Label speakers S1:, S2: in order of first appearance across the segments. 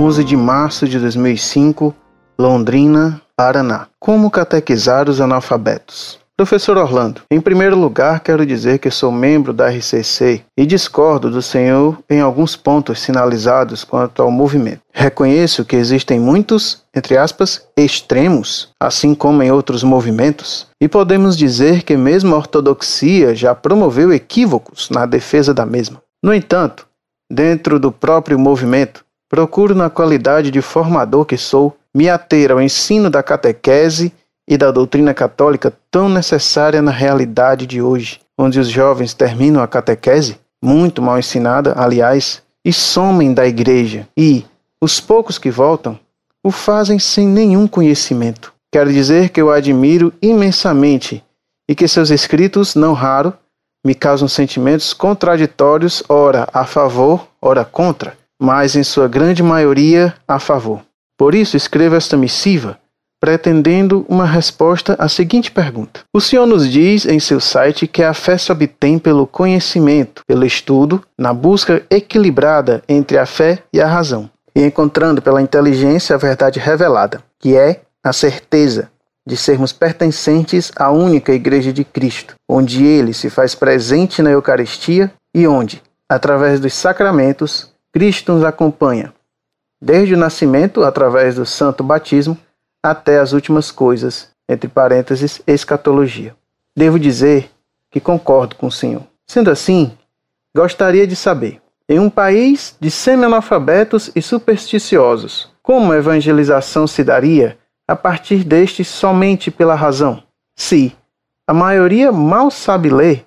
S1: 11 de março de 2005, Londrina, Paraná. Como catequizar os analfabetos? Professor Orlando, em primeiro lugar, quero dizer que sou membro da RCC e discordo do senhor em alguns pontos sinalizados quanto ao movimento. Reconheço que existem muitos, entre aspas, extremos, assim como em outros movimentos, e podemos dizer que mesmo a ortodoxia já promoveu equívocos na defesa da mesma. No entanto, dentro do próprio movimento, procuro, na qualidade de formador que sou, me ater ao ensino da catequese e da doutrina católica tão necessária na realidade de hoje, onde os jovens terminam a catequese, muito mal ensinada, aliás, e somem da igreja, e, os poucos que voltam, o fazem sem nenhum conhecimento. Quero dizer que eu admiro imensamente e que seus escritos, não raro, me causam sentimentos contraditórios, ora a favor, ora contra, mas em sua grande maioria a favor. Por isso escrevo esta missiva pretendendo uma resposta à seguinte pergunta: O Senhor nos diz em seu site que a fé se obtém pelo conhecimento, pelo estudo, na busca equilibrada entre a fé e a razão, e encontrando pela inteligência a verdade revelada, que é a certeza de sermos pertencentes à única Igreja de Cristo, onde ele se faz presente na Eucaristia e onde, através dos sacramentos, Cristo nos acompanha, desde o nascimento, através do santo batismo, até as últimas coisas, entre parênteses, escatologia. Devo dizer que concordo com o Senhor. Sendo assim, gostaria de saber, em um país de semi-analfabetos e supersticiosos, como a evangelização se daria a partir destes somente pela razão? Se a maioria mal sabe ler,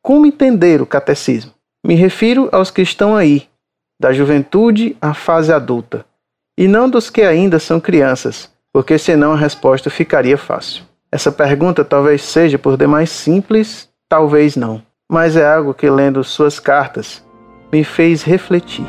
S1: como entender o catecismo? Me refiro aos que estão aí, da juventude à fase adulta, e não dos que ainda são crianças, porque senão a resposta ficaria fácil. Essa pergunta talvez seja por demais simples, talvez não, mas é algo que lendo suas cartas me fez refletir.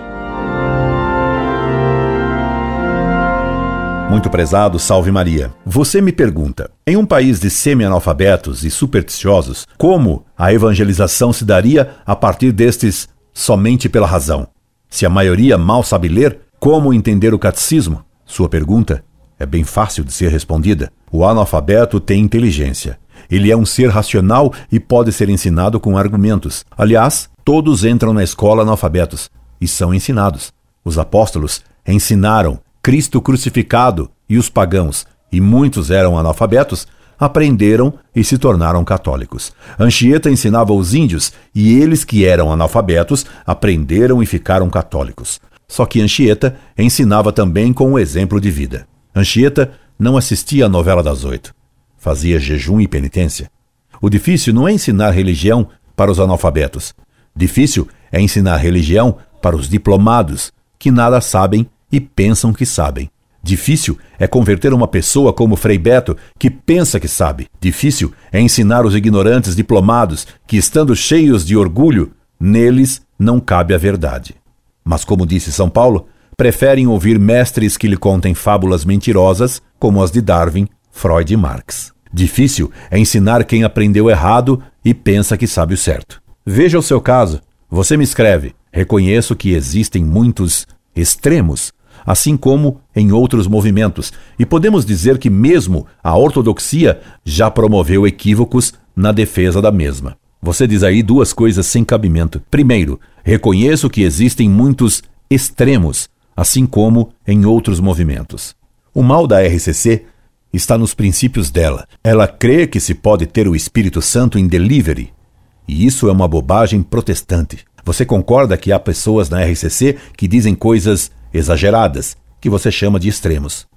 S2: Muito prezado, salve Maria. Você me pergunta: em um país de semi-analfabetos e supersticiosos, como a evangelização se daria a partir destes somente pela razão? Se a maioria mal sabe ler, como entender o catecismo? Sua pergunta é bem fácil de ser respondida. O analfabeto tem inteligência. Ele é um ser racional e pode ser ensinado com argumentos. Aliás, todos entram na escola analfabetos e são ensinados. Os apóstolos ensinaram Cristo crucificado e os pagãos, e muitos eram analfabetos, aprenderam e se tornaram católicos. Anchieta ensinava os índios e eles que eram analfabetos aprenderam e ficaram católicos. Só que Anchieta ensinava também com o exemplo de vida. Anchieta não assistia à novela das oito. Fazia jejum e penitência. O difícil não é ensinar religião para os analfabetos. Difícil é ensinar religião para os diplomados, que nada sabem e pensam que sabem. Difícil é converter uma pessoa como Frei Beto, que pensa que sabe. Difícil é ensinar os ignorantes diplomados, que, estando cheios de orgulho, neles não cabe a verdade. Mas, como disse São Paulo, preferem ouvir mestres que lhe contem fábulas mentirosas, como as de Darwin, Freud e Marx. Difícil é ensinar quem aprendeu errado e pensa que sabe o certo. Veja o seu caso. Você me escreve. Reconheço que existem muitos extremos, assim como em outros movimentos, e podemos dizer que mesmo a ortodoxia já promoveu equívocos na defesa da mesma. Você diz aí duas coisas sem cabimento. Primeiro, reconheço que existem muitos extremos, assim como em outros movimentos. O mal da RCC está nos princípios dela. Ela crê que se pode ter o Espírito Santo em delivery, e isso é uma bobagem protestante. Você concorda que há pessoas na RCC que dizem coisas exageradas, que você chama de extremos.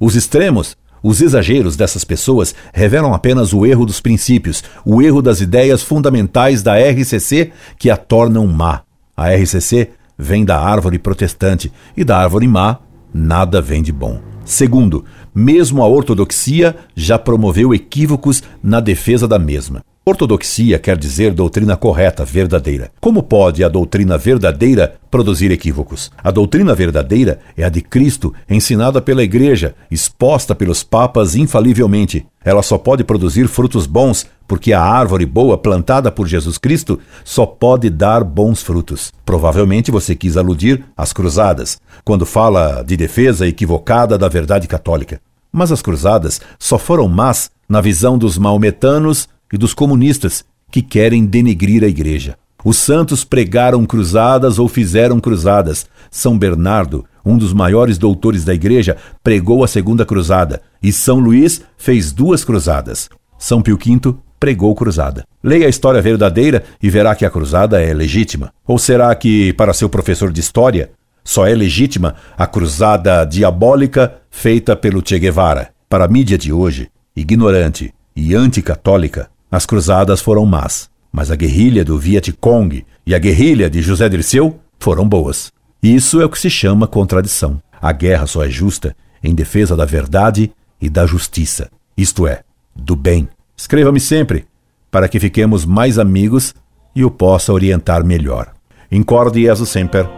S2: Os extremos, os exageros dessas pessoas revelam apenas o erro dos princípios, o erro das ideias fundamentais da RCC que a tornam má. A RCC vem da árvore protestante, e da árvore má nada vem de bom. Segundo, mesmo a ortodoxia já promoveu equívocos na defesa da mesma. Ortodoxia quer dizer doutrina correta, verdadeira. Como pode a doutrina verdadeira produzir equívocos? A doutrina verdadeira é a de Cristo, ensinada pela Igreja, exposta pelos papas infalivelmente. Ela só pode produzir frutos bons porque a árvore boa plantada por Jesus Cristo só pode dar bons frutos. Provavelmente você quis aludir às cruzadas, quando fala de defesa equivocada da verdade católica. Mas as cruzadas só foram más na visão dos maometanos e dos comunistas que querem denegrir a igreja. Os santos pregaram cruzadas ou fizeram cruzadas. São Bernardo, um dos maiores doutores da igreja, pregou a segunda cruzada, e São Luís fez duas cruzadas. São Pio V pregou cruzada. Leia a história verdadeira e verá que a cruzada é legítima. Ou será que, para seu professor de história, só é legítima a cruzada diabólica feita pelo Che Guevara? Para a mídia de hoje, ignorante e anticatólica, as cruzadas foram más, mas a guerrilha do Vietcong e a guerrilha de José Dirceu foram boas. Isso é o que se chama contradição. A guerra só é justa em defesa da verdade e da justiça, isto é, do bem. Escreva-me sempre, para que fiquemos mais amigos e o possa orientar melhor. Incorde Jesus Semper,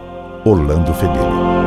S2: Orlando Fedeli.